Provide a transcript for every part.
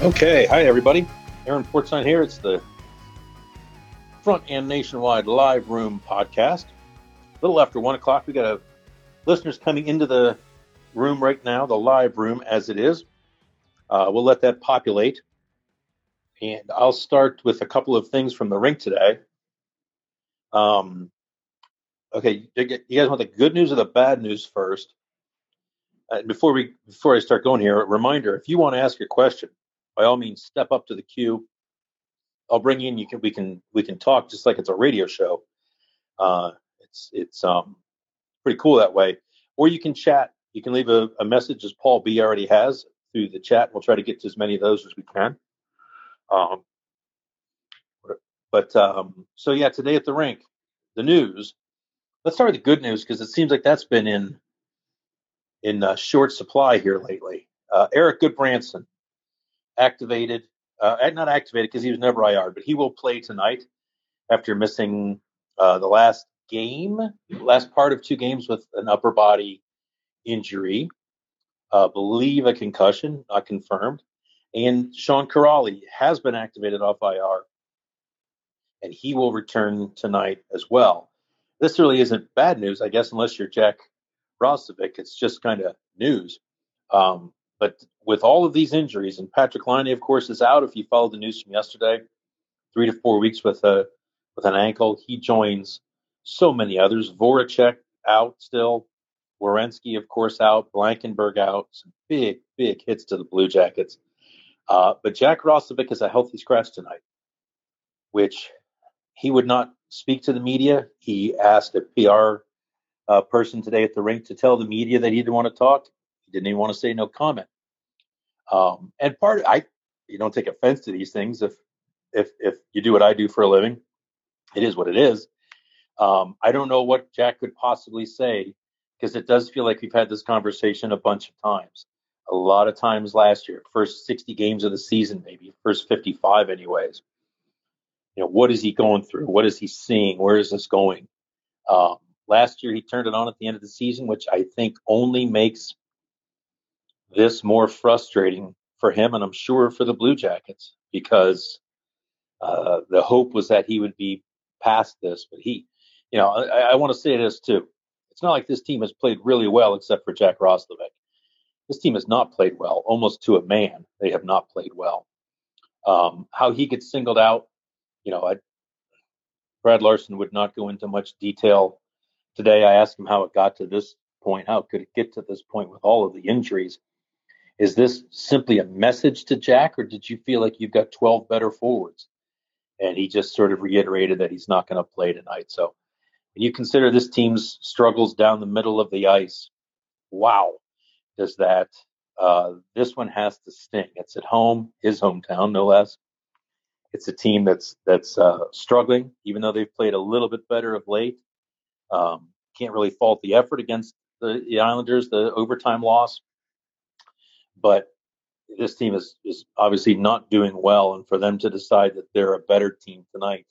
Okay, hi everybody. Aaron Portzline here. It's the Front and Nationwide Live Room podcast. A little after one o'clock, we got a, listeners coming into the room right now, the live room as it is. Uh, we'll let that populate, and I'll start with a couple of things from the rink today. Um, okay, you guys want the good news or the bad news first? Uh, before we before I start going here, a reminder: if you want to ask a question, by all means step up to the queue. I'll bring you in. You can we can we can talk just like it's a radio show. Uh, it's it's um pretty cool that way. Or you can chat. You can leave a, a message as Paul B already has through the chat. We'll try to get to as many of those as we can. Um, but um, so yeah, today at the rink, the news. Let's start with the good news because it seems like that's been in in uh, short supply here lately. Uh, Erik Gudbranson activated, uh, not activated because he was never IR, but he will play tonight after missing uh, the last game, last part of two games with an upper body injury. Uh, believe a concussion, not confirmed. And Sean Kuraly has been activated off IR, and he will return tonight as well. This really isn't bad news, I guess, unless you're Jack Roslovic. It's just kind of news. Um, but with all of these injuries, and Patrick Laine, of course, is out. If you followed the news from yesterday, three to four weeks with a with an ankle. He joins so many others. Voracek out still. Werenski, of course, out. Blankenburg out. Some big, big hits to the Blue Jackets. Uh, but Jack Roslovic is a healthy scratch tonight, which he would not speak to the media. He asked a PR uh, person today at the rink to tell the media that he didn't want to talk. He didn't even want to say no comment. Um, and part, I, you don't take offense to these things if, if, if you do what I do for a living. It is what it is. Um, I don't know what Jack could possibly say because it does feel like we've had this conversation a bunch of times. A lot of times last year, first 60 games of the season, maybe first 55, anyways. You know, what is he going through? What is he seeing? Where is this going? Um, last year, he turned it on at the end of the season, which I think only makes this more frustrating for him, and I'm sure for the Blue Jackets, because uh, the hope was that he would be past this. But he, you know, I, I want to say this too. It's not like this team has played really well, except for Jack Roslovic. This team has not played well, almost to a man. They have not played well. Um, how he gets singled out, you know, I, Brad Larsen would not go into much detail today. I asked him how it got to this point. How could it get to this point with all of the injuries? Is this simply a message to Jack, or did you feel like you've got 12 better forwards? And he just sort of reiterated that he's not going to play tonight. So when you consider this team's struggles down the middle of the ice, wow, does that uh, this one has to sting. It's at home, his hometown, no less. It's a team that's that's uh, struggling, even though they've played a little bit better of late. Um, can't really fault the effort against the, the Islanders, the overtime loss but this team is, is obviously not doing well. And for them to decide that they're a better team tonight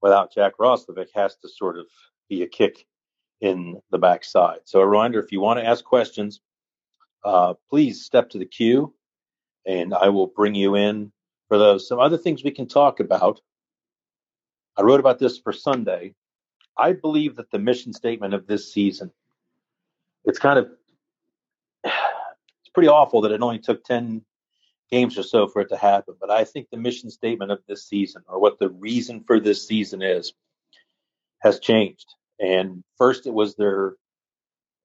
without Jack Roslovic has to sort of be a kick in the backside. So a reminder, if you want to ask questions, uh, please step to the queue and I will bring you in for those. Some other things we can talk about. I wrote about this for Sunday. I believe that the mission statement of this season, it's kind of, pretty awful that it only took 10 games or so for it to happen. But I think the mission statement of this season, or what the reason for this season is, has changed. And first, it was their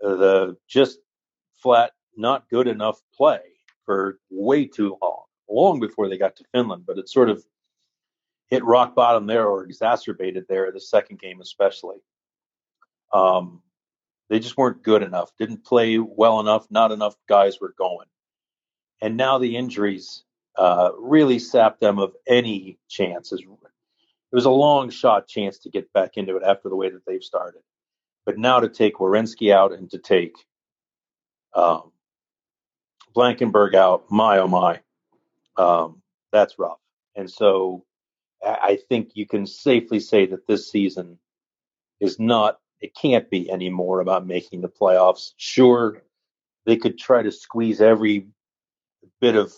uh, the just flat not good enough play for way too long, long before they got to Finland. But it sort of hit rock bottom there, or exacerbated there the second game especially. Um, they just weren't good enough, didn't play well enough, not enough guys were going. And now the injuries uh, really sapped them of any chances. It was a long shot chance to get back into it after the way that they've started. But now to take Werenski out and to take um, Blankenburg out, my oh my, um, that's rough. And so I think you can safely say that this season is not, it can't be anymore about making the playoffs. Sure, they could try to squeeze every bit of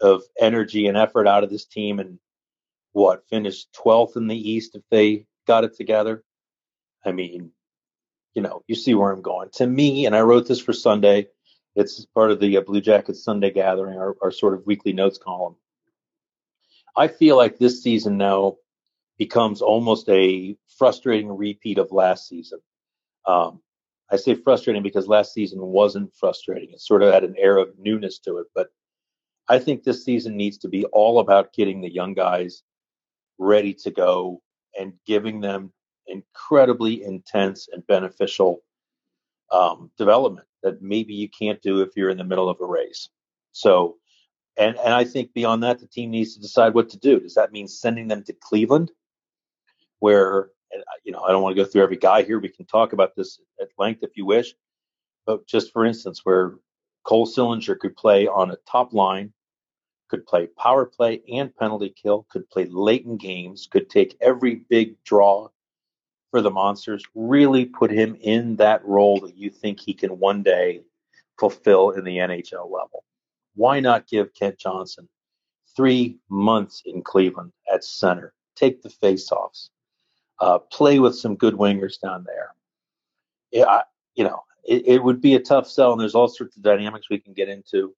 of energy and effort out of this team and what finish 12th in the East if they got it together. I mean, you know, you see where I'm going. To me, and I wrote this for Sunday. It's part of the uh, Blue Jackets Sunday gathering, our, our sort of weekly notes column. I feel like this season now becomes almost a frustrating repeat of last season. Um, I say frustrating because last season wasn't frustrating. It sort of had an air of newness to it, but I think this season needs to be all about getting the young guys ready to go and giving them incredibly intense and beneficial um, development that maybe you can't do if you're in the middle of a race. So, and and I think beyond that, the team needs to decide what to do. Does that mean sending them to Cleveland, where uh, you know I don't want to go through every guy here. We can talk about this at length if you wish, but just for instance, where Cole Sillinger could play on a top line could play power play and penalty kill, could play late in games, could take every big draw for the Monsters, really put him in that role that you think he can one day fulfill in the NHL level. Why not give Kent Johnson three months in Cleveland at center? Take the faceoffs, uh, play with some good wingers down there. Yeah, you know, it, it would be a tough sell, and there's all sorts of dynamics we can get into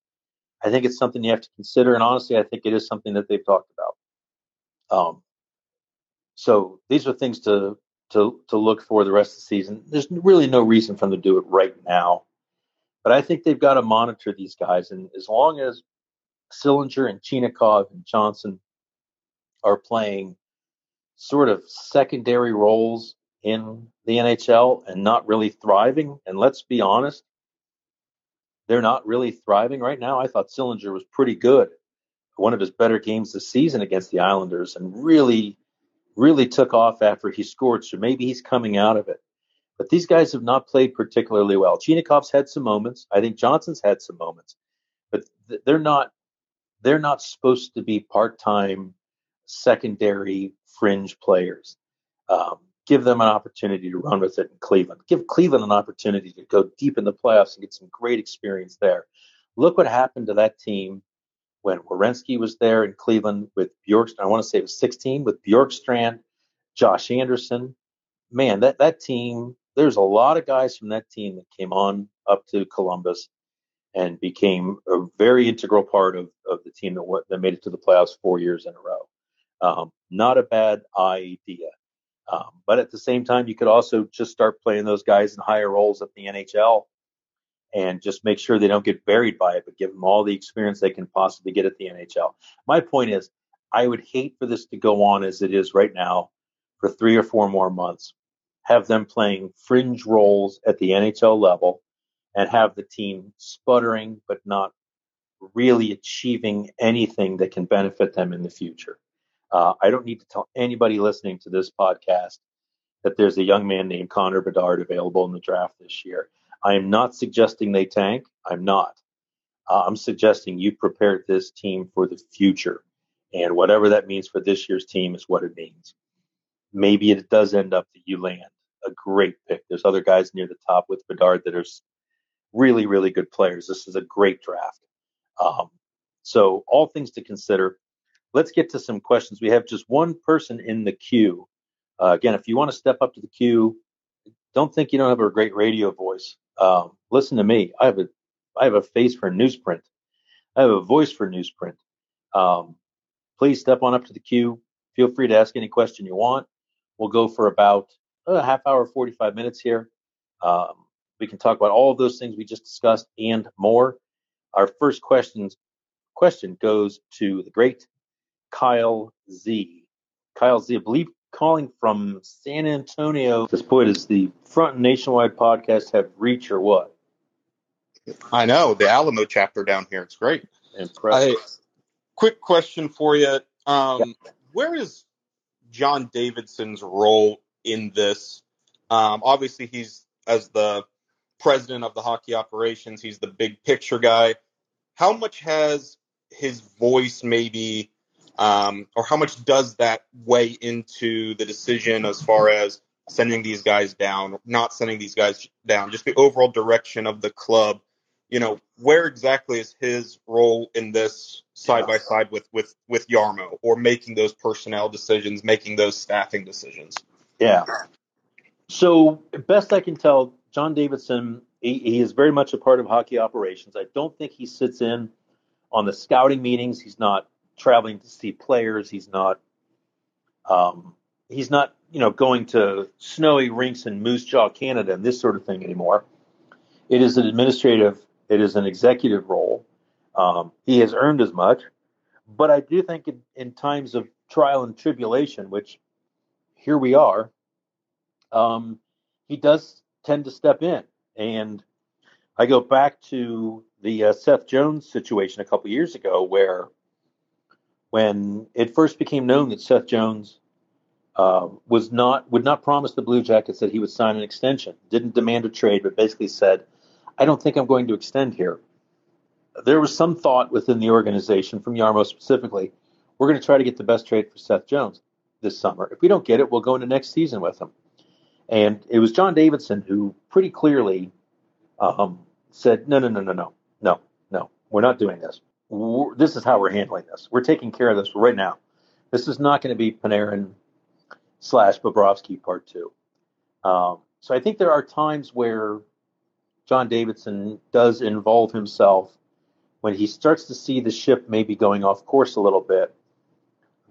I think it's something you have to consider, and honestly, I think it is something that they've talked about. Um, so these are things to to to look for the rest of the season. There's really no reason for them to do it right now, but I think they've got to monitor these guys, and as long as Sillinger and Chinakhov and Johnson are playing sort of secondary roles in the NHL and not really thriving, and let's be honest, they're not really thriving right now. I thought Sillinger was pretty good. One of his better games this season against the Islanders and really, really took off after he scored. So maybe he's coming out of it. But these guys have not played particularly well. Chinakhov's had some moments. I think Johnson's had some moments, but they're not they're not supposed to be part-time secondary fringe players. Um, give them an opportunity to run with it in Cleveland. Give Cleveland an opportunity to go deep in the playoffs and get some great experience there. Look what happened to that team when Werenski was there in Cleveland with Bjorkstrand. I want to say it was 16 with Bjorkstrand, Josh Anderson. Man, that, that team, there's a lot of guys from that team that came on up to Columbus and became a very integral part of, of the team that, that made it to the playoffs four years in a row. Um, not a bad idea. Um, but at the same time, you could also just start playing those guys in higher roles at the NHL and just make sure they don't get buried by it, but give them all the experience they can possibly get at the NHL. My point is, I would hate for this to go on as it is right now for three or four more months. Have them playing fringe roles at the NHL level and have the team sputtering, but not really achieving anything that can benefit them in the future. Uh, I don't need to tell anybody listening to this podcast that there's a young man named Connor Bedard available in the draft this year. I am not suggesting they tank. I'm not. Uh, I'm suggesting you prepare this team for the future. And whatever that means for this year's team is what it means. Maybe it does end up that you land a great pick. There's other guys near the top with Bedard that are really, really good players. This is a great draft. Um, so all things to consider let's get to some questions. We have just one person in the queue. Uh, again, if you want to step up to the queue, don't think you don't have a great radio voice. Um, listen to me. I have a I have a face for newsprint. I have a voice for newsprint. Um, please step on up to the queue. Feel free to ask any question you want. We'll go for about a half hour, 45 minutes here. Um, we can talk about all of those things we just discussed and more. Our first questions question goes to the great Kyle Z. Kyle Z, I believe calling from San Antonio. This point is the Front Nationwide podcast have reach or what? I know the Alamo chapter down here. It's great. Impressive. I, quick question for you. Um, yeah. Where is John Davidson's role in this? Um, obviously, he's as the president of the hockey operations. He's the big picture guy. How much has his voice maybe, um, or how much does that weigh into the decision as far as sending these guys down, not sending these guys down, just the overall direction of the club? You know, where exactly is his role in this side by side with with with Jarmo, or making those personnel decisions, making those staffing decisions? Yeah. So best I can tell, John Davidson, he, he, is very much a part of hockey operations. I don't think he sits in on the scouting meetings. He's not traveling to see players. He's not, um, he's not, you know, going to snowy rinks in Moose Jaw, Canada, and this sort of thing anymore. It is an administrative, it is an executive role. Um, he has earned as much, but I do think in, in times of trial and tribulation, which here we are, um, he does tend to step in. And I go back to the uh, Seth Jones situation a couple years ago, where when it first became known that Seth Jones uh, was not would not promise the Blue Jackets that he would sign an extension, didn't demand a trade, but basically said, "I don't think I'm going to extend here." There was some thought within the organization, from Jarmo specifically, we're going to try to get the best trade for Seth Jones this summer. If we don't get it, we'll go into next season with him. And it was John Davidson who pretty clearly um, said, no, no, no, no, no, no, no, we're not doing this. This is how we're handling this. We're taking care of this right now. This is not going to be Panarin slash Bobrovsky part two. Um, so I think there are times where John Davidson does involve himself when he starts to see the ship maybe going off course a little bit.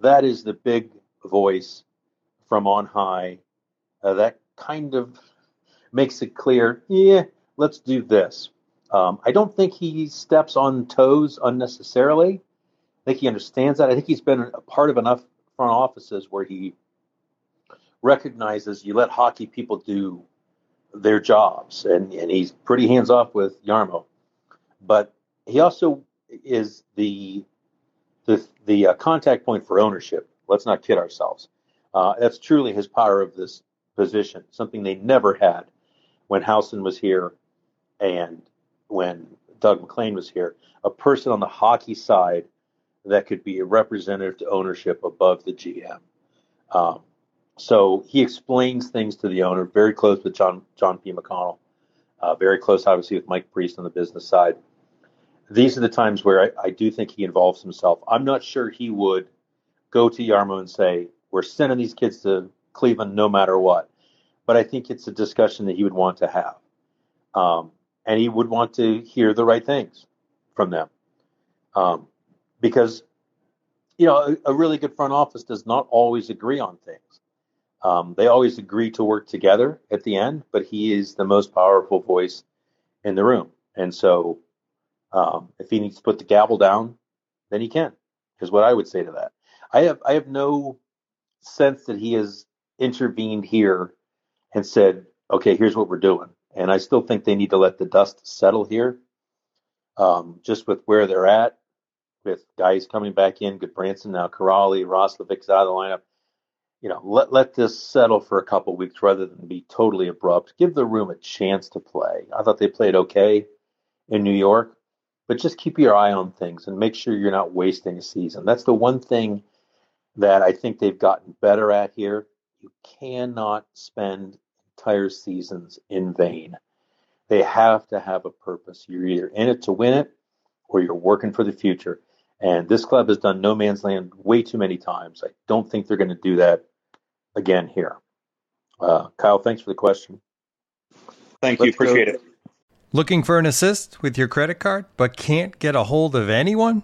That is the big voice from on high uh, that kind of makes it clear, yeah, let's do this. Um, I don't think he steps on toes unnecessarily. I think he understands that. I think he's been a part of enough front offices where he recognizes you let hockey people do their jobs, and, and he's pretty hands off with Jarmo. But he also is the the the uh, contact point for ownership. Let's not kid ourselves. Uh, that's truly his power of this position, something they never had when Howson was here and when Doug MacLean was here. A person on the hockey side that could be a representative to ownership above the GM. Um, so he explains things to the owner, very close with John John P. McConnell, uh, very close, obviously, with Mike Priest on the business side. These are the times where I, I do think he involves himself. I'm not sure he would go to Jarmo and say, "We're sending these kids to Cleveland no matter what." but I think it's a discussion that he would want to have. Um, and he would want to hear the right things from them. Um, because, you know, a, a, really good front office does not always agree on things. Um, they always agree to work together at the end, but he is the most powerful voice in the room. And so um, if he needs to put the gavel down, then he can, is what I would say to that. I have, I have no sense that he has intervened here and said, okay, here's what we're doing. And I still think they need to let the dust settle here, um, just with where they're at, with guys coming back in, Gudbranson now, Kuraly, Roslovic's out of the lineup. You know, let let this settle for a couple weeks rather than be totally abrupt. Give the room a chance to play. I thought they played okay in New York, but just keep your eye on things and make sure you're not wasting a season. That's the one thing that I think they've gotten better at here. You cannot spend entire seasons in vain. They have to have a purpose. You're either in it to win it or you're working for the future. And this club has done no man's land way too many times. I don't think they're going to do that again here. Uh, Kyle, thanks for the question. Thank you. Let's go- Appreciate it. Looking for an assist with your credit card but can't get a hold of anyone?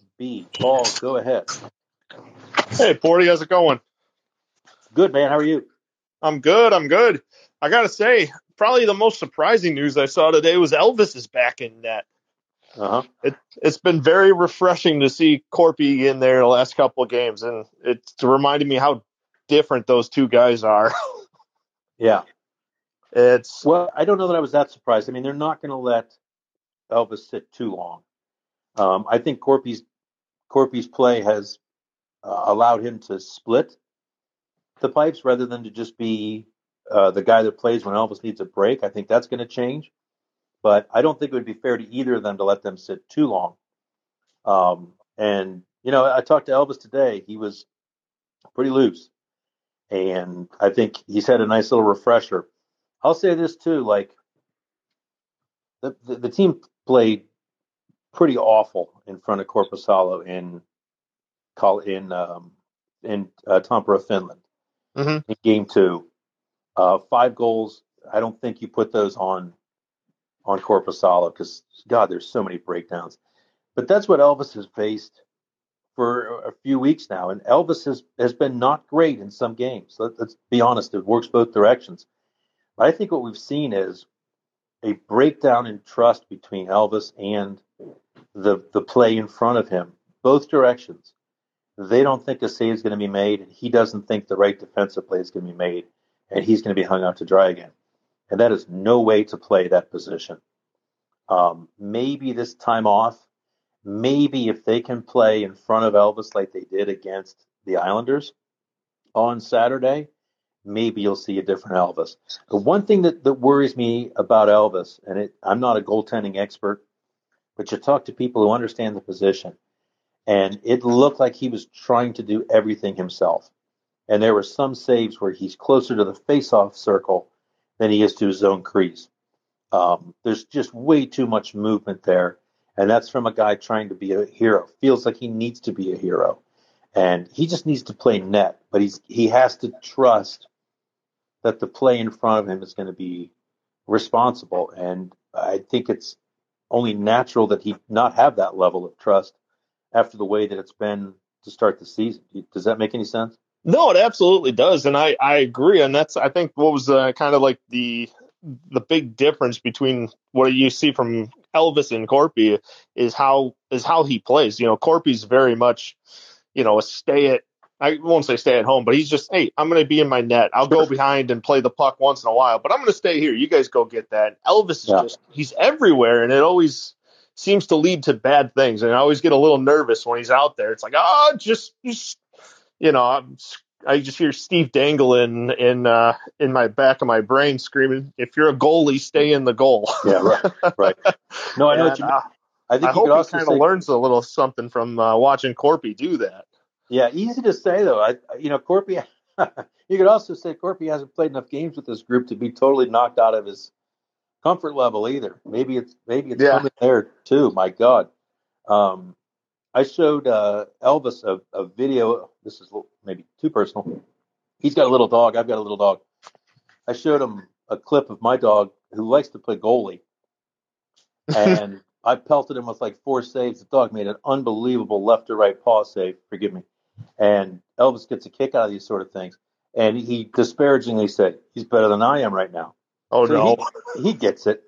B. Paul, go ahead. Hey, Porty, how's it going? Good, man. How are you? I'm good. I'm good. I gotta say, probably the most surprising news I saw today was Elvis is back in net. Uh huh. It, it's been very refreshing to see Korpi in there the last couple of games, and it's reminded me how different those two guys are. Yeah. it's Well, I don't know that I was that surprised. I mean, they're not going to let Elvis sit too long. Um, I think Korpi's Korpi's play has uh, allowed him to split the pipes rather than to just be uh, the guy that plays when Elvis needs a break. I think that's going to change, but I don't think it would be fair to either of them to let them sit too long. Um, and you know, I talked to Elvis today. He was pretty loose, and I think he's had a nice little refresher. I'll say this too, like the the, the team played pretty awful in front of Korpisalo in call in um, in uh, Tampere, Finland, Mhm. in game two. Uh, five goals. I don't think you put those on on Korpisalo because God, there's so many breakdowns. But that's what Elvis has faced for a few weeks now, and Elvis has has been not great in some games. Let, let's be honest; it works both directions. But I think what we've seen is a breakdown in trust between Elvis and the the play in front of him, both directions. They don't think a save is going to be made, and he doesn't think the right defensive play is going to be made, and he's going to be hung out to dry again. And that is no way to play that position. Um, maybe this time off, maybe if they can play in front of Elvis like they did against the Islanders on Saturday, maybe you'll see a different Elvis. The one thing that, that worries me about Elvis, and it, I'm not a goaltending expert, but you talk to people who understand the position, and it looked like he was trying to do everything himself. And there were some saves where he's closer to the face-off circle than he is to his own crease. Um, there's just way too much movement there, and that's from a guy trying to be a hero. Feels like he needs to be a hero, and he just needs to play net. But he's he has to trust that the play in front of him is going to be responsible. And I think it's only natural that he not have that level of trust after the way that it's been to start the season. Does that make any sense? no, it absolutely does, and I I agree, and that's I think what was uh, kind of like the the big difference between what you see from Elvis and Korpi is how is how he plays. You know, Korpi's very much, you know, a stay at I won't say stay at home, but he's just, hey, I'm going to be in my net. I'll go behind and play the puck once in a while, but I'm going to stay here. You guys go get that. Elvis is Yeah. just, he's everywhere, and it always seems to lead to bad things. And I always get a little nervous when he's out there. It's like, oh, just, just you know, I'm, I just hear Steve Dangle in in uh, in my back of my brain screaming, "If you're a goalie, stay in the goal." Yeah, right, right. No, I know what you mean. uh, I think I hope he kind of learns a little something from uh, watching Korpi do that. Yeah, easy to say though. I, you know, Korpi. you could also say Korpi hasn't played enough games with this group to be totally knocked out of his comfort level either. Maybe it's maybe it's Yeah. coming there too. My God, um, I showed uh, Elvis a, a video. This is maybe too personal. He's got a little dog. I've got a little dog. I showed him a clip of my dog who likes to play goalie, and I pelted him with like four saves. The dog made an unbelievable left to right paw save. Forgive me. And Elvis gets a kick out of these sort of things. And he disparagingly said, "He's better than I am right now." Oh So no. he, he gets it.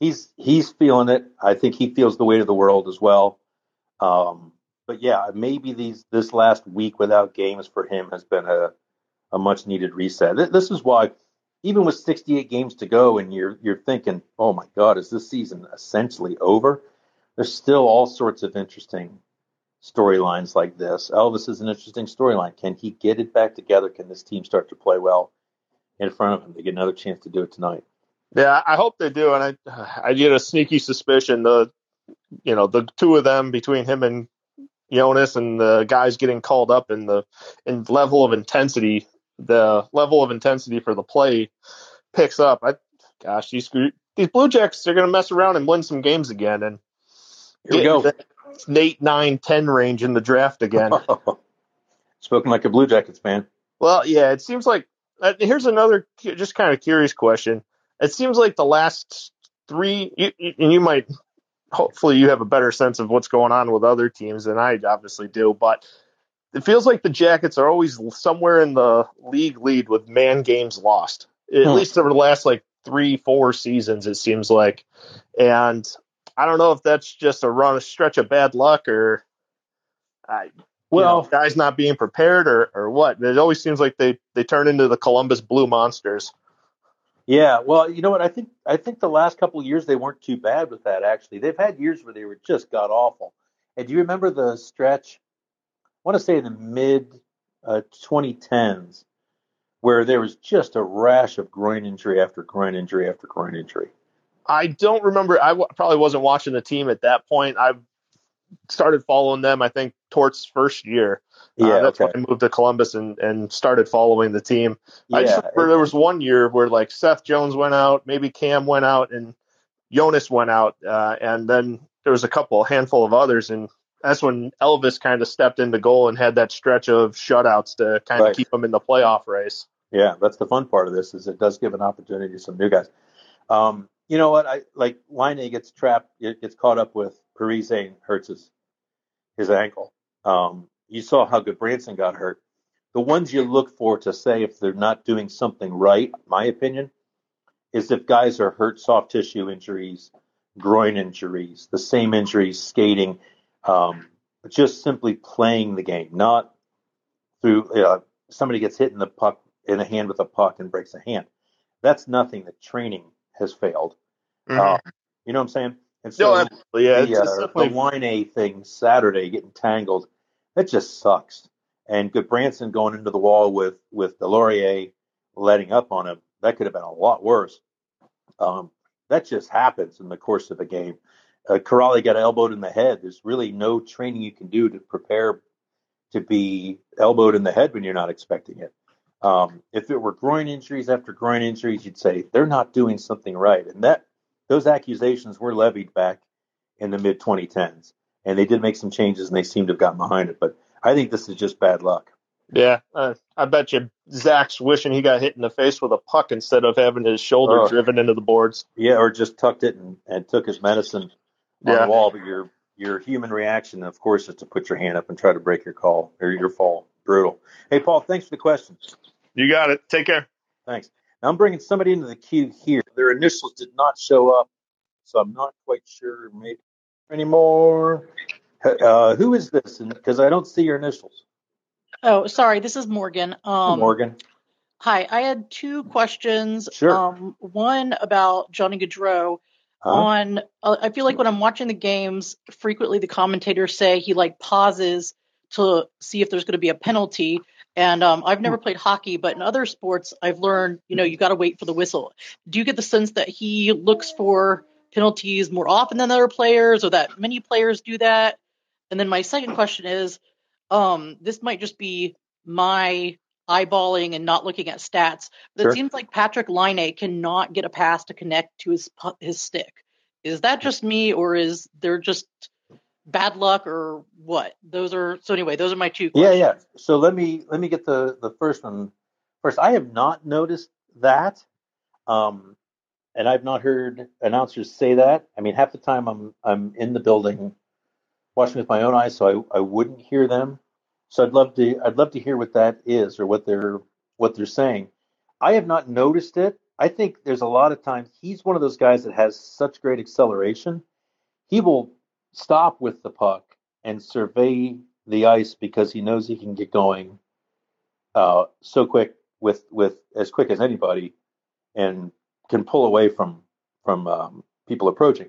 He's he's feeling it. I think he feels the weight of the world as well. Um, but yeah, maybe these this last week without games for him has been a a much needed reset. This is why, even with 68 games to go, and you're you're thinking, oh my God, is this season essentially over? There's still all sorts of interesting storylines like this. Elvis is an interesting storyline. Can he get it back together? Can this team start to play well in front of him to get another chance to do it tonight? Yeah, I hope they do, and I I get a sneaky suspicion the you know the two of them between him and Jonas and the guys getting called up in the in level of intensity, the level of intensity for the play picks up. I gosh, these these Blue Jackets are going to mess around and win some games again, and Here we go. the eight, nine, ten range in the draft again. Spoken like a Blue Jackets fan. Well, yeah, it seems like uh, here's another just kind of curious question. It seems like the last three, you, you- and you might, hopefully, you have a better sense of what's going on with other teams than I obviously do, but it feels like the Jackets are always somewhere in the league lead with man games lost, at Hmm. least over the last like three, four seasons, it seems like. And I don't know if that's just a run, a stretch of bad luck or. I, Well, you know, guys not being prepared or, or what. It always seems like they, they turn into the Columbus Blue Monsters. Yeah, well, you know what? I think I think the last couple of years they weren't too bad with that. Actually, they've had years where they were just god awful. And do you remember the stretch? I want to say in the mid uh, 2010s, where there was just a rash of groin injury after groin injury after groin injury. I don't remember. I w- probably wasn't watching the team at that point. I started following them, I think, Tort's first year. Uh, Yeah, that's okay. when I moved to Columbus and, and started following the team. I just Yeah, remember there was one year where like Seth Jones went out, maybe Cam went out, and Jonas went out, uh, and then there was a couple, a handful of others, and that's when Elvis kind of stepped into goal and had that stretch of shutouts to kind Right. of keep them in the playoff race. Yeah, that's the fun part of this is it does give an opportunity to some new guys. Um, you know what? I like Laine gets trapped, gets caught up with Parise and hurts his his ankle. Um, you saw how Gudbranson got hurt. The ones you look for to say if they're not doing something right, my opinion, is if guys are hurt soft tissue injuries, groin injuries, the same injuries, skating, um, just simply playing the game, not through uh, somebody gets hit in the puck in the hand with a puck and breaks a hand. That's nothing that training has failed. Uh, you know what I'm saying? And so no, absolutely. Yeah, the, it's, uh, the Laine thing Saturday getting tangled, that just sucks. And Gudbranson going into the wall with with Deslauriers letting up on him, that could have been a lot worse. Um, that just happens in the course of a game. Uh, Kuraly got elbowed in the head. There's really no training you can do to prepare to be elbowed in the head when you're not expecting it. Um, if it were groin injuries after groin injuries, you'd say they're not doing something right, and that those accusations were levied back in the mid 2010s, and they did make some changes, and they seem to have gotten behind it. But I think this is just bad luck. Yeah, uh, I bet you Zach's wishing he got hit in the face with a puck instead of having his shoulder Oh. driven into the boards. Yeah, or just tucked it and, and took his medicine on Yeah. the wall. But your your human reaction, of course, is to put your hand up and try to break your call or your fall. Brutal. Hey, Paul, thanks for the question. You got it. Take care. Thanks. Now I'm bringing somebody into the queue here. Their initials did not show up, so I'm not quite sure maybe anymore. Uh, who is this? Because I don't see your initials. Oh, sorry. This is Morgan. Um, Morgan. Hi. I had two questions. Sure. Um, one about Johnny Gaudreau. Huh? On, uh, I feel like when I'm watching the games, frequently the commentators say he like pauses to see if there's going to be a penalty. And um, I've never played hockey, but in other sports, I've learned you know you got to wait for the whistle. Do you get the sense that he looks for penalties more often than other players, or that many players do that? And then my second question is, um, this might just be my eyeballing and not looking at stats, but Sure. it seems like Patrick Laine cannot get a pass to connect to his his stick. Is that just me, or is there just bad luck, or what? Those are so anyway. Those are my two. Yeah, yeah. So let me let me get the the first one first. I have not noticed that, um, and I've not heard announcers say that. I mean, half the time I'm I'm in the building watching with my own eyes, so I, I wouldn't hear them. So I'd love to I'd love to hear what that is or what they're what they're saying. I have not noticed it. I think there's a lot of times he's one of those guys that has such great acceleration. He will stop with the puck and survey the ice because he knows he can get going uh, so quick with with as quick as anybody and can pull away from from um, people approaching.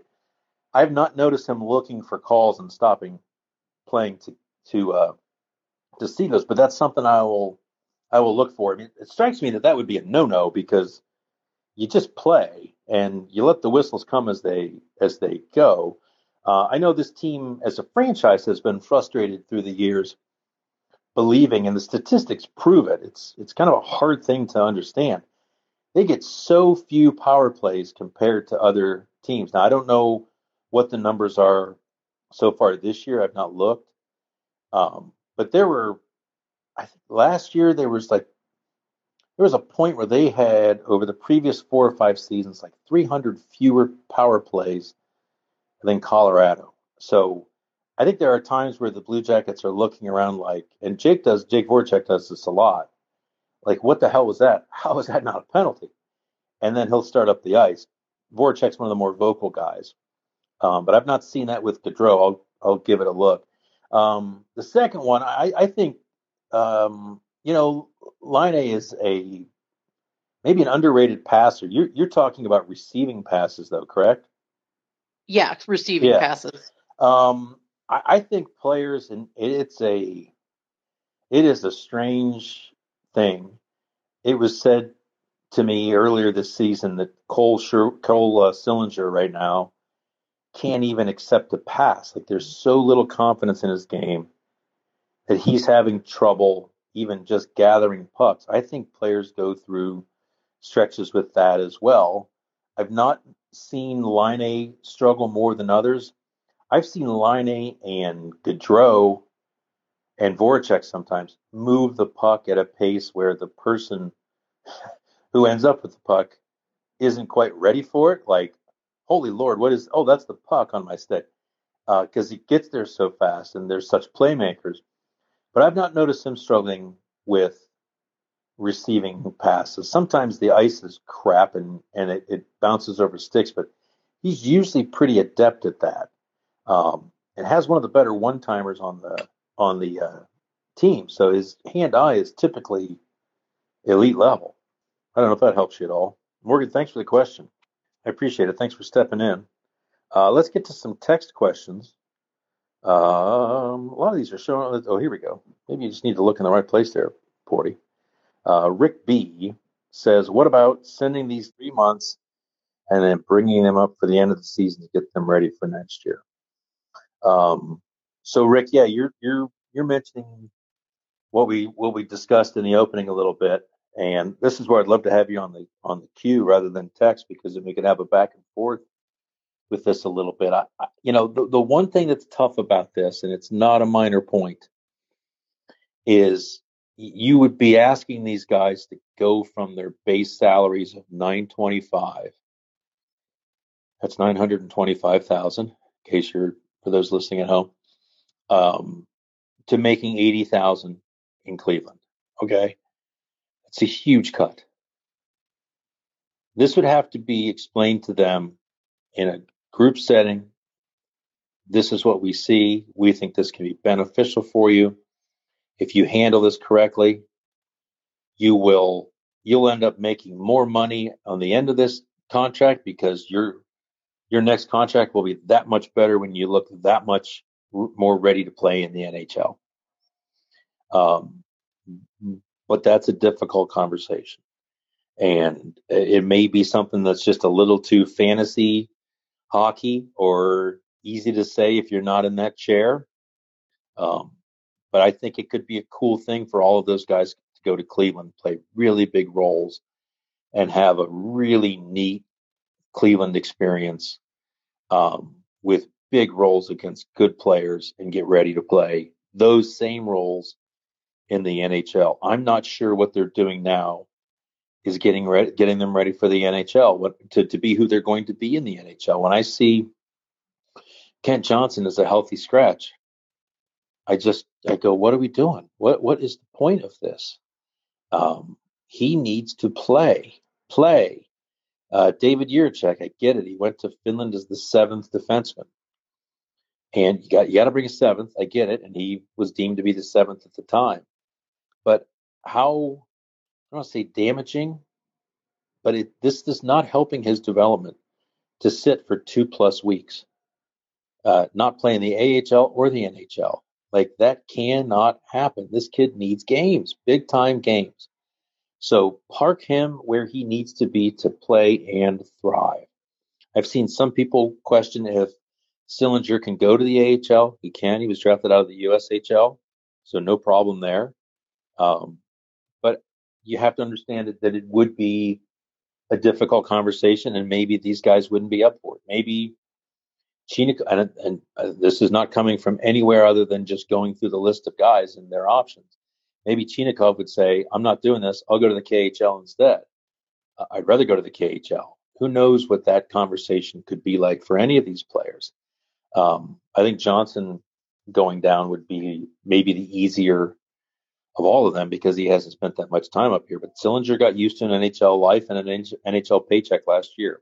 I have not noticed him looking for calls and stopping playing to to uh, to see those, but that's something I will I will look for. I mean, it strikes me that that would be a no no because you just play and you let the whistles come as they as they go. Uh, I know this team as a franchise has been frustrated through the years, believing, and the statistics prove it. It's it's kind of a hard thing to understand. They get so few power plays compared to other teams. Now I don't know what the numbers are so far this year. I've not looked, um, but there were. I think last year there was like there was a point where they had over the previous four or five seasons like 300 fewer power plays than Colorado. So I think there are times where the Blue Jackets are looking around like, and Jake does, Jake Voracek does this a lot. Like, what the hell was that? How is that not a penalty? And then he'll start up the ice. Voracek's one of the more vocal guys, um, but I've not seen that with Gaudreau. I'll I'll give it a look. Um, the second one, I, I think, um, you know, Laine is a maybe an underrated passer. You're you're talking about receiving passes, though, correct? Yeah, receiving Yeah. passes. Um, I, I think players, and it's a, it is a strange thing. It was said to me earlier this season that Cole Cole uh, Sillinger right now can't even accept a pass. Like there's so little confidence in his game that he's having trouble even just gathering pucks. I think players go through stretches with that as well. I've not seen Laine struggle more than others. I've seen Laine and Gaudreau and Voracek sometimes move the puck at a pace where the person who ends up with the puck isn't quite ready for it. Like, holy Lord, what is? Oh, that's the puck on my stick Uh, because he gets there so fast, and there's such playmakers. But I've not noticed him struggling with receiving passes. Sometimes the ice is crap and and it, it bounces over sticks, but he's usually pretty adept at that. Um, and has one of the better one timers on the on the uh, team. So his hand eye is typically elite level. I don't know if that helps you at all. Morgan, thanks for the question. I appreciate it. Thanks for stepping in. Uh, let's get to some text questions. Um, a lot of these are showing. Oh, here we go. Maybe you just need to look in the right place there, Porty. Uh, Rick B says, "What about sending these three months and then bringing them up for the end of the season to get them ready for next year?" Um, so, Rick, yeah, you're you're you're mentioning what we what we discussed in the opening a little bit, and this is where I'd love to have you on the on the queue rather than text because then we could have a back and forth with this a little bit. I, I, you know, the, the one thing that's tough about this, and it's not a minor point, is you would be asking these guys to go from their base salaries of 925 that's 925,000 in case you're for those listening at home um, to making 80,000 in Cleveland okay? It's a huge cut. This would have to be explained to them in a group setting. This is what we see. We think this can be beneficial for you if you handle this correctly, you will you'll end up making more money on the end of this contract because your your next contract will be that much better when you look that much more ready to play in the NHL. Um, but that's a difficult conversation, and it may be something that's just a little too fantasy hockey or easy to say if you're not in that chair. Um, but I think it could be a cool thing for all of those guys to go to Cleveland, play really big roles, and have a really neat Cleveland experience um, with big roles against good players and get ready to play those same roles in the NHL. I'm not sure what they're doing now is getting ready, getting them ready for the NHL, what to, to be who they're going to be in the NHL. When I see Kent Johnson as a healthy scratch, I just I go, what are we doing? What what is the point of this? Um, he needs to play, play. Uh, David Jiricek, I get it. He went to Finland as the seventh defenseman, and you got you got to bring a seventh. I get it, and he was deemed to be the seventh at the time. But how I don't want to say damaging, but it, this is not helping his development to sit for two plus weeks, uh, not playing the AHL or the NHL. Like that cannot happen. This kid needs games, big time games. So park him where he needs to be to play and thrive. I've seen some people question if Sillinger can go to the AHL. He can. He was drafted out of the USHL, so no problem there. Um, but you have to understand that it would be a difficult conversation, and maybe these guys wouldn't be up for it. Maybe Chinakhov, and, and uh, this is not coming from anywhere other than just going through the list of guys and their options. Maybe Chinakhov would say, I'm not doing this. I'll go to the KHL instead. Uh, I'd rather go to the KHL. Who knows what that conversation could be like for any of these players? Um, I think Johnson going down would be maybe the easier of all of them because he hasn't spent that much time up here. But Sillinger got used to an NHL life and an NHL paycheck last year.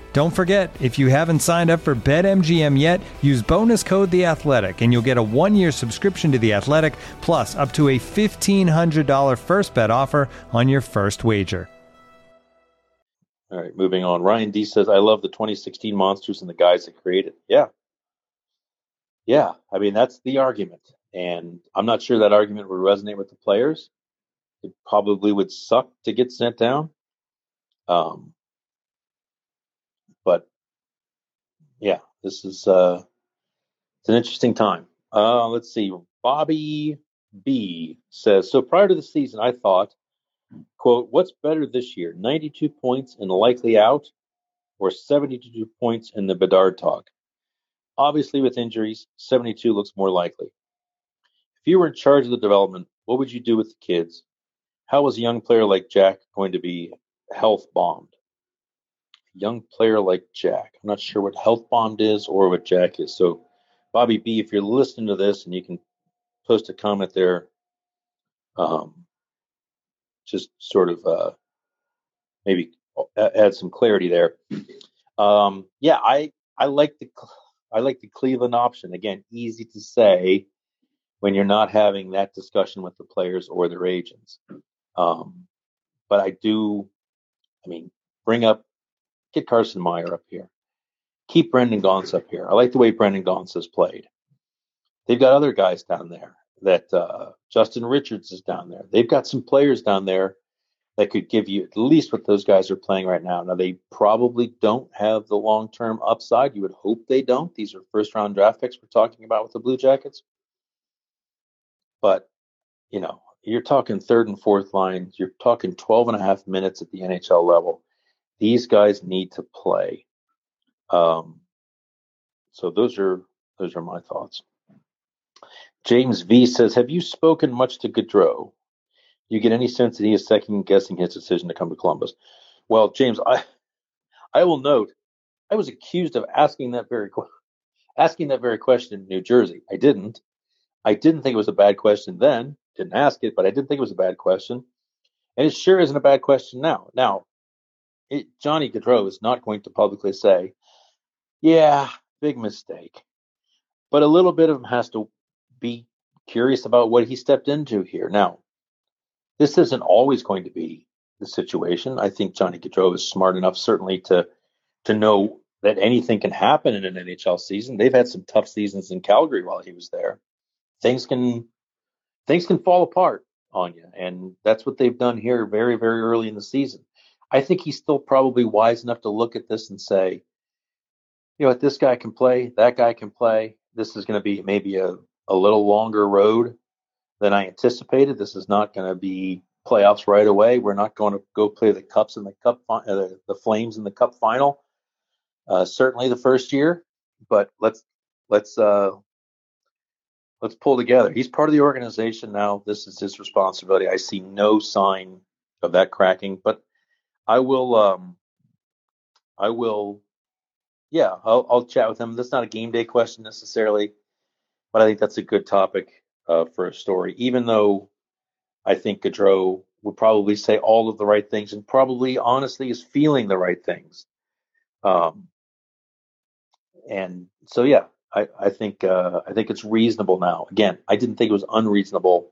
Don't forget, if you haven't signed up for BetMGM yet, use bonus code The Athletic, and you'll get a one-year subscription to The Athletic, plus up to a fifteen hundred dollar first bet offer on your first wager. All right, moving on. Ryan D says, "I love the 2016 monsters and the guys that created." Yeah, yeah. I mean, that's the argument, and I'm not sure that argument would resonate with the players. It probably would suck to get sent down. Um, but yeah, this is uh, it's an interesting time. Uh, let's see. Bobby B says so. Prior to the season, I thought, "quote What's better this year? 92 points and likely out, or 72 points in the Bedard talk? Obviously, with injuries, 72 looks more likely. If you were in charge of the development, what would you do with the kids? How was a young player like Jack going to be health bombed? Young player like Jack. I'm not sure what health bombed is or what Jack is. So, Bobby B, if you're listening to this and you can post a comment there, um, just sort of uh, maybe add some clarity there. Um, yeah, I I like the I like the Cleveland option. Again, easy to say when you're not having that discussion with the players or their agents. Um, but I do, I mean, bring up Get Carson Meyer up here. Keep Brendan Gaunce up here. I like the way Brendan Gaunce has played. They've got other guys down there that uh, Justin Richards is down there. They've got some players down there that could give you at least what those guys are playing right now. Now they probably don't have the long term upside. You would hope they don't. These are first round draft picks we're talking about with the Blue Jackets. But, you know, you're talking third and fourth lines. You're talking 12 and a half minutes at the NHL level. These guys need to play. Um, so those are those are my thoughts. James V says, "Have you spoken much to Gaudreau? Do you get any sense that he is second guessing his decision to come to Columbus?" Well, James, I I will note I was accused of asking that very asking that very question in New Jersey. I didn't. I didn't think it was a bad question then. Didn't ask it, but I didn't think it was a bad question. And it sure isn't a bad question now. Now, it, Johnny Gaudreau is not going to publicly say, yeah, big mistake. But a little bit of him has to be curious about what he stepped into here. Now, this isn't always going to be the situation. I think Johnny Gaudreau is smart enough, certainly, to to know that anything can happen in an NHL season. They've had some tough seasons in Calgary while he was there. Things can things can fall apart on you, and that's what they've done here very very early in the season. I think he's still probably wise enough to look at this and say, you know what, this guy can play, that guy can play. This is going to be maybe a, a little longer road than I anticipated. This is not going to be playoffs right away. We're not going to go play the cups in the cup, uh, the Flames in the cup final. Uh, certainly the first year, but let's let's uh, let's pull together. He's part of the organization now. This is his responsibility. I see no sign of that cracking, but I will um, I will yeah, I'll, I'll chat with him. That's not a game day question necessarily, but I think that's a good topic uh, for a story. Even though I think Gaudreau would probably say all of the right things and probably honestly is feeling the right things. Um, and so yeah, I, I think uh, I think it's reasonable now. Again, I didn't think it was unreasonable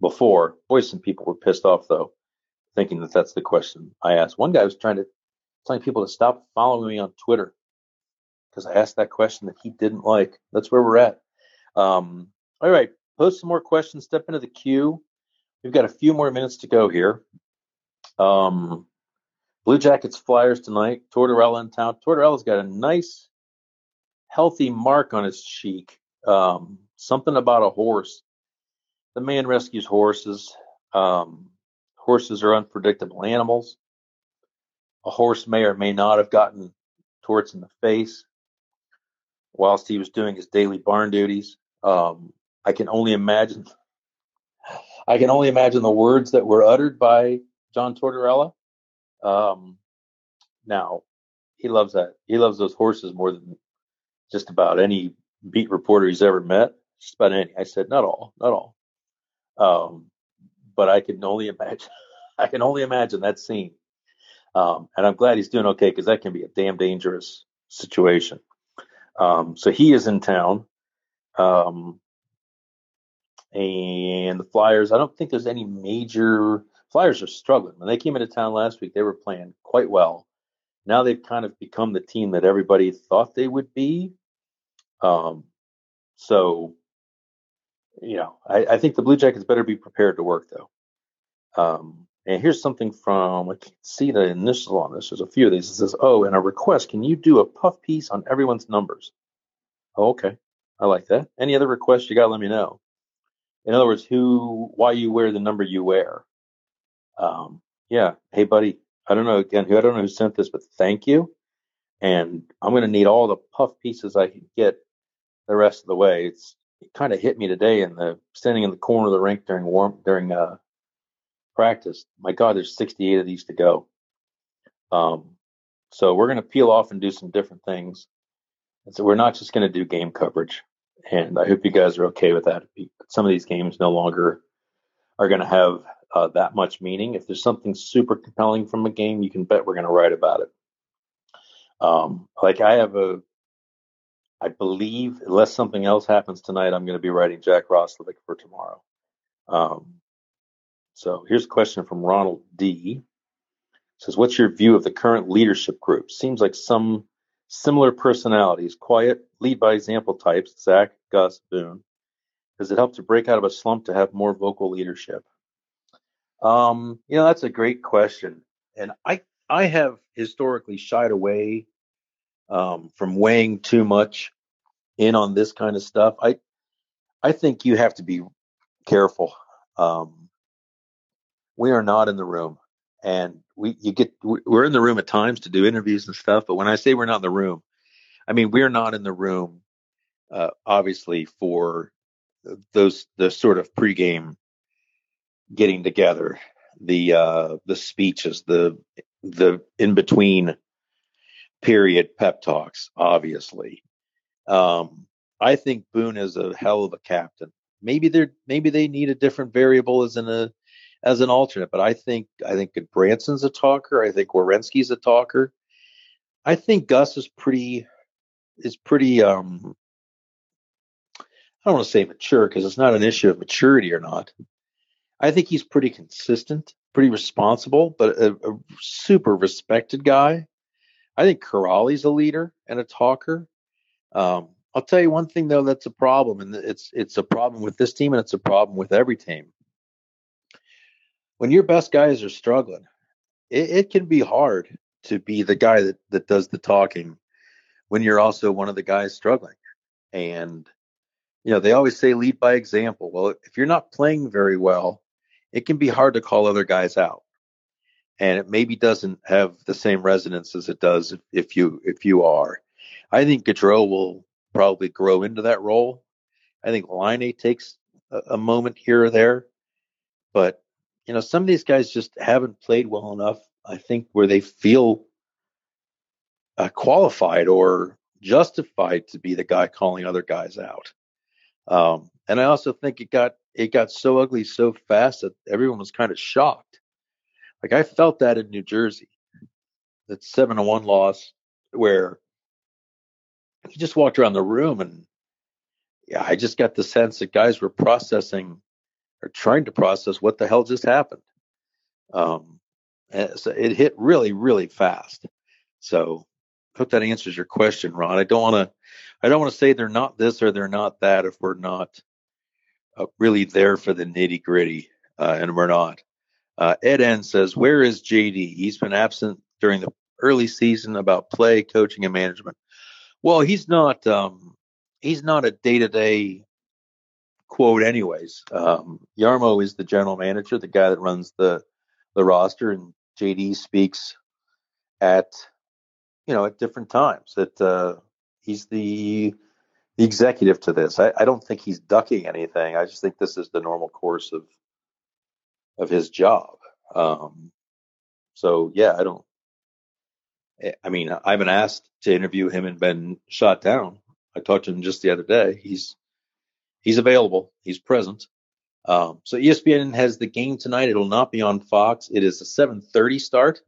before. Boy, some people were pissed off though, thinking that that's the question I asked. One guy was trying to telling people to stop following me on Twitter because I asked that question that he didn't like. That's where we're at. Um, all right, post some more questions. Step into the queue. We've got a few more minutes to go here. Um, Blue Jackets Flyers tonight. Tortorella in town. Tortorella's got a nice, healthy mark on his cheek. Um, something about a horse. The man rescues horses. Um, horses are unpredictable animals. A horse may or may not have gotten Torts in the face whilst he was doing his daily barn duties. Um, I can only imagine. I can only imagine the words that were uttered by John Tortorella. Um, now, he loves that. He loves those horses more than just about any beat reporter he's ever met. Just about any. I said, not all, not all. Um, but I can only imagine. I can only imagine that scene. Um, and I'm glad he's doing okay because that can be a damn dangerous situation. Um, so he is in town. Um, and the Flyers, I don't think there's any major. Flyers are struggling. When they came into town last week, they were playing quite well. Now they've kind of become the team that everybody thought they would be. Um, so, you know, I, I think the Blue Jackets better be prepared to work, though. Um, and here's something from, I can't see the initials on this. There's a few of these. It says, oh, and a request. Can you do a puff piece on everyone's numbers? Oh, okay. I like that. Any other requests you got, let me know. In other words, who, why you wear the number you wear. Um, yeah. Hey, buddy. I don't know again who I don't know who sent this, but thank you. And I'm going to need all the puff pieces I can get the rest of the way. It's it kind of hit me today in the standing in the corner of the rink during warm during uh practice. My God, there's 68 of these to go. Um, so we're going to peel off and do some different things. And so we're not just going to do game coverage. And I hope you guys are okay with that. Some of these games no longer are going to have uh, that much meaning. If there's something super compelling from a game, you can bet we're going to write about it. Um, like I have a, I believe, unless something else happens tonight, I'm going to be writing Jack Roslovic for tomorrow. Um, so here's a question from Ronald D. It says, what's your view of the current leadership group? Seems like some similar personalities, quiet, lead by example types, Zach, Gus, Boone. Does it help to break out of a slump to have more vocal leadership? Um, you know, that's a great question. And I, I have historically shied away um, from weighing too much in on this kind of stuff. I, I think you have to be careful. Um, we are not in the room and we you get we're in the room at times to do interviews and stuff but when i say we're not in the room i mean we're not in the room uh, obviously for those the sort of pregame getting together the uh the speeches the the in between period pep talks obviously um i think boone is a hell of a captain maybe they're maybe they need a different variable as in a as an alternate. But I think I think Gudbranson's a talker. I think Werenski's a talker. I think Gus is pretty is pretty um I don't want to say mature because it's not an issue of maturity or not. I think he's pretty consistent, pretty responsible, but a, a super respected guy. I think Kuraly's a leader and a talker. Um, I'll tell you one thing though that's a problem, and it's it's a problem with this team and it's a problem with every team. When your best guys are struggling, it, it can be hard to be the guy that, that does the talking when you're also one of the guys struggling. And you know, they always say lead by example. Well, if you're not playing very well, it can be hard to call other guys out. And it maybe doesn't have the same resonance as it does if, you if you are. I think Gaudreau will probably grow into that role. I think Laine takes a, a moment here or there, but you know, some of these guys just haven't played well enough. I think where they feel uh, qualified or justified to be the guy calling other guys out. Um, and I also think it got it got so ugly so fast that everyone was kind of shocked. Like I felt that in New Jersey, that seven to one loss where he just walked around the room and yeah, I just got the sense that guys were processing or trying to process what the hell just happened. Um, so it hit really, really fast. So hope that answers your question, Ron. I don't want to, I don't want to say they're not this or they're not that if we're not uh, really there for the nitty gritty, uh, and we're not. Uh, Ed N says, "Where is JD? He's been absent during the early season about play, coaching, and management. Well, he's not. Um, he's not a day to day quote, anyways. Um, Jarmo is the general manager, the guy that runs the the roster, and JD speaks at you know at different times. That uh, he's the the executive to this. I, I don't think he's ducking anything. I just think this is the normal course of of his job. Um, so yeah, I don't. Eh, I mean, I've been asked to interview him and been shot down. I talked to him just the other day. He's he's available. He's present. Um, so ESPN has the game tonight. It'll not be on Fox. It is a 7:30 start.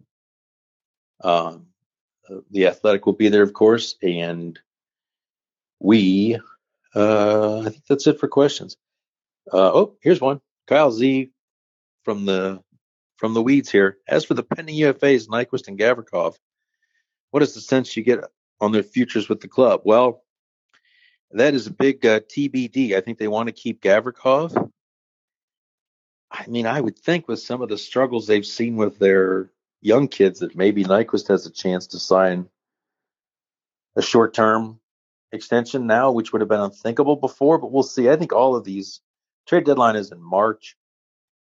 Um, the Athletic will be there, of course, and we. Uh, I think that's it for questions. Uh, oh, here's one. Kyle Z from the from the weeds here. As for the pending UFAs, Nyquist and Gavrikov, what is the sense you get on their futures with the club? Well, that is a big uh, TBD. I think they want to keep Gavrikov. I mean, I would think with some of the struggles they've seen with their young kids that maybe Nyquist has a chance to sign a short term extension now, which would have been unthinkable before, but we'll see. I think all of these trade deadline is in March.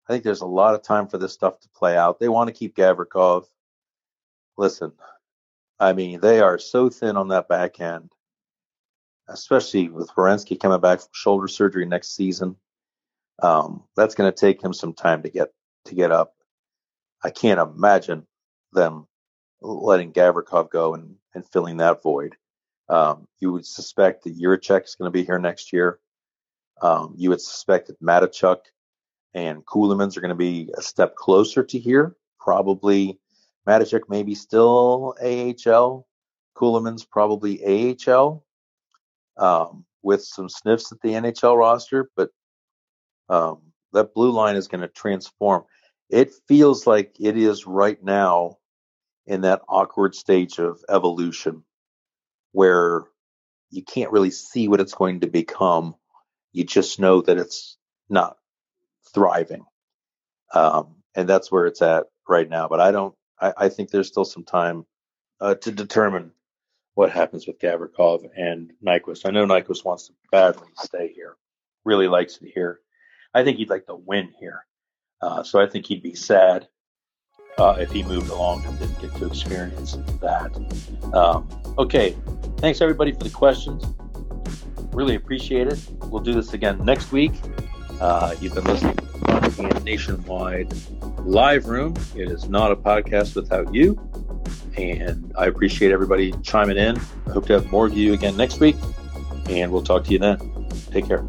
I think there's a lot of time for this stuff to play out. They want to keep Gavrikov. Listen, I mean, they are so thin on that back end, especially with Werenski coming back from shoulder surgery next season. Um, that's going to take him some time to get to get up. I can't imagine them letting Gavrikov go and, and filling that void. Um, you would suspect that Jiricek is going to be here next year. Um, you would suspect that Mateychuk and Ceulemans are going to be a step closer to here. Probably Mateychuk maybe still AHL. Ceulemans probably AHL um, with some sniffs at the NHL roster, but um, that blue line is going to transform. It feels like it is right now in that awkward stage of evolution where you can't really see what it's going to become. You just know that it's not thriving. Um, and that's where it's at right now. But I don't, I, I think there's still some time uh, to determine what happens with Gavrikov and Nyquist. I know Nyquist wants to badly stay here, really likes it here. I think he'd like to win here. Uh, so I think he'd be sad uh, if he moved along and didn't get to experience that. Um, okay, thanks everybody for the questions. Really appreciate it. We'll do this again next week. Uh, you've been listening to Nationwide Live Room. It is not a podcast without you. And I appreciate everybody chiming in. I hope to have more of you again next week. And we'll talk to you then. Take care.